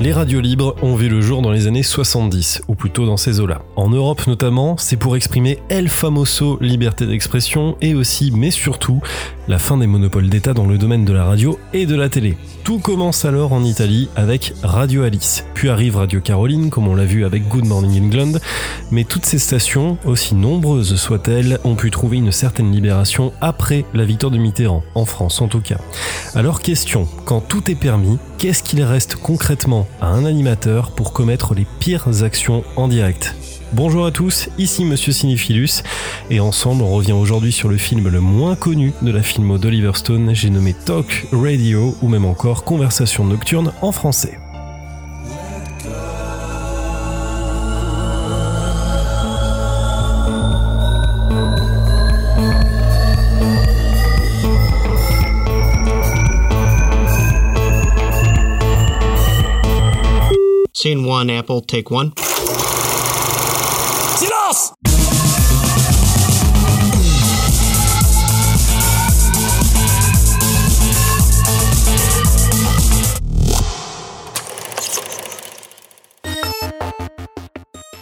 Les radios libres ont vu le jour dans les années 70, ou plutôt dans ces eaux-là. En Europe notamment, c'est pour exprimer El Famoso liberté d'expression et aussi, mais surtout, la fin des monopoles d'État dans le domaine de la radio et de la télé. Tout commence alors en Italie avec Radio Alice, puis arrive Radio Caroline, comme on l'a vu avec Good Morning England, mais toutes ces stations, aussi nombreuses soient-elles, ont pu trouver une certaine libération après la victoire de Mitterrand, en France en tout cas. Alors question, quand tout est permis, qu'est-ce qu'il reste concrètement à un animateur pour commettre les pires actions en direct Bonjour à tous, ici Monsieur Cinephilus, et ensemble on revient aujourd'hui sur le film le moins connu de la filmo d'Oliver Stone, j'ai nommé Talk Radio ou même encore Conversation nocturne en français. Scene one, Apple, take one. Silence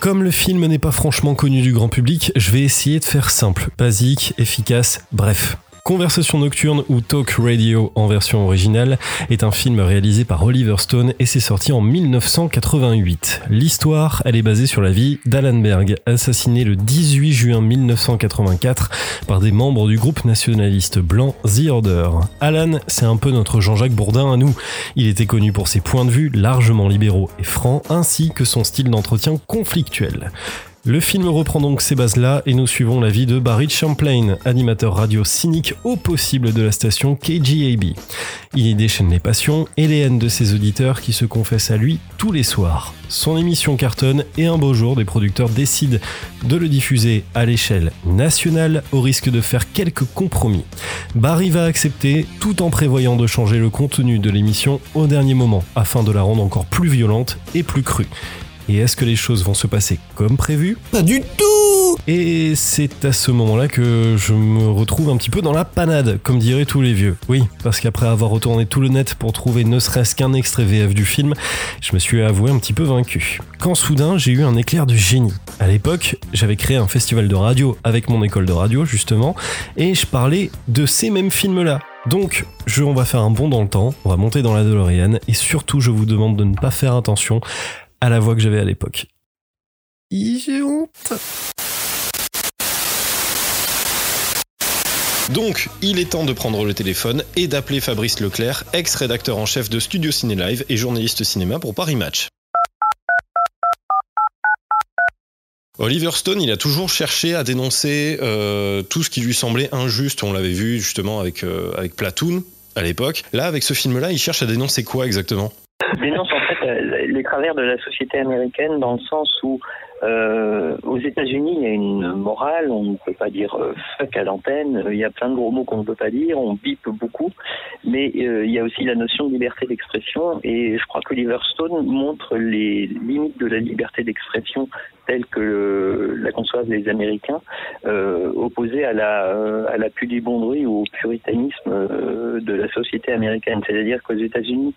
Comme le film n'est pas franchement connu du grand public, je vais essayer de faire simple, basique, efficace, bref. Conversation nocturne ou Talk Radio en version originale est un film réalisé par Oliver Stone et c'est sorti en 1988. L'histoire, elle est basée sur la vie d'Alan Berg, assassiné le 18 juin 1984 par des membres du groupe nationaliste blanc The Order. Alan, c'est un peu notre Jean-Jacques Bourdin à nous. Il était connu pour ses points de vue largement libéraux et francs ainsi que son style d'entretien conflictuel. Le film reprend donc ces bases-là et nous suivons la vie de Barry Champlain, animateur radio cynique au possible de la station KGAB. Il y déchaîne les passions et les haines de ses auditeurs qui se confessent à lui tous les soirs. Son émission cartonne et un beau jour, des producteurs décident de le diffuser à l'échelle nationale au risque de faire quelques compromis. Barry va accepter tout en prévoyant de changer le contenu de l'émission au dernier moment afin de la rendre encore plus violente et plus crue. Et est-ce que les choses vont se passer comme prévu? Pas du tout Et c'est à ce moment-là que je me retrouve un petit peu dans la panade, comme diraient tous les vieux. Oui, parce qu'après avoir retourné tout le net pour trouver ne serait-ce qu'un extrait VF du film, je me suis avoué un petit peu vaincu. Quand soudain j'ai eu un éclair de génie. À l'époque, j'avais créé un festival de radio avec mon école de radio justement, et je parlais de ces mêmes films-là. Donc, je, on va faire un bond dans le temps, on va monter dans la DeLorean, et surtout je vous demande de ne pas faire attention à la voix que j'avais à l'époque. J'ai honte. Donc, il est temps de prendre le téléphone et d'appeler Fabrice Leclerc, ex-rédacteur en chef de Studio Ciné Live et journaliste cinéma pour Paris Match. Oliver Stone, il a toujours cherché à dénoncer euh, tout ce qui lui semblait injuste. On l'avait vu justement avec, euh, avec Platoon à l'époque. Là, avec ce film-là, il cherche à dénoncer quoi exactement? Les travers de la société américaine dans le sens où euh, aux États-Unis il y a une morale, on ne peut pas dire euh, fuck à l'antenne, il y a plein de gros mots qu'on ne peut pas dire, on bip beaucoup, mais euh, il y a aussi la notion de liberté d'expression et je crois que Oliver Stone montre les limites de la liberté d'expression telle que le, la conçoivent les Américains, euh, opposée à la, à la pudibonderie ou au puritanisme de la société américaine. C'est-à-dire qu'aux États-Unis,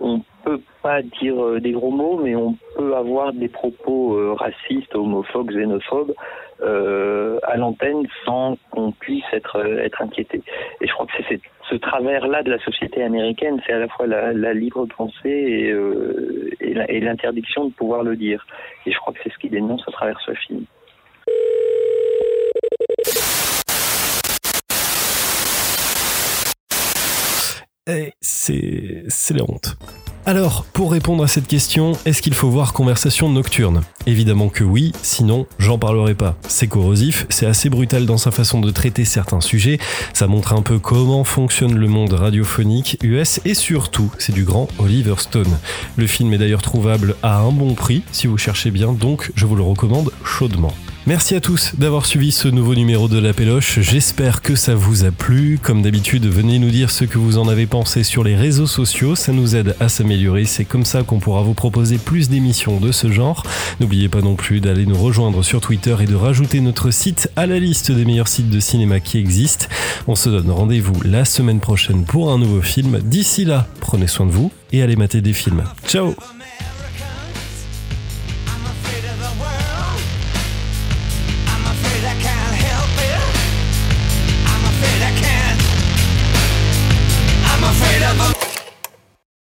on peut pas dire euh, des gros mots, mais on peut avoir des propos euh, racistes, homophobes, xénophobes euh, à l'antenne sans qu'on puisse être être inquiété. Et je crois que c'est ce travers-là de la société américaine, c'est à la fois la, la libre pensée et, euh, et l'interdiction de pouvoir le dire. Et je crois que c'est ce qui dénonce à travers ce film. C'est c'est la honte. Alors, pour répondre à cette question, est-ce qu'il faut voir Conversation nocturne? Évidemment que oui, sinon j'en parlerai pas. C'est corrosif, c'est assez brutal dans sa façon de traiter certains sujets, ça montre un peu comment fonctionne le monde radiophonique US et surtout, c'est du grand Oliver Stone. Le film est d'ailleurs trouvable à un bon prix si vous cherchez bien, donc je vous le recommande chaudement. Merci à tous d'avoir suivi ce nouveau numéro de La Péloche. J'espère que ça vous a plu. Comme d'habitude, venez nous dire ce que vous en avez pensé sur les réseaux sociaux. Ça nous aide à s'améliorer. C'est comme ça qu'on pourra vous proposer plus d'émissions de ce genre. N'oubliez pas non plus d'aller nous rejoindre sur Twitter et de rajouter notre site à la liste des meilleurs sites de cinéma qui existent. On se donne rendez-vous la semaine prochaine pour un nouveau film. D'ici là, prenez soin de vous et allez mater des films. Ciao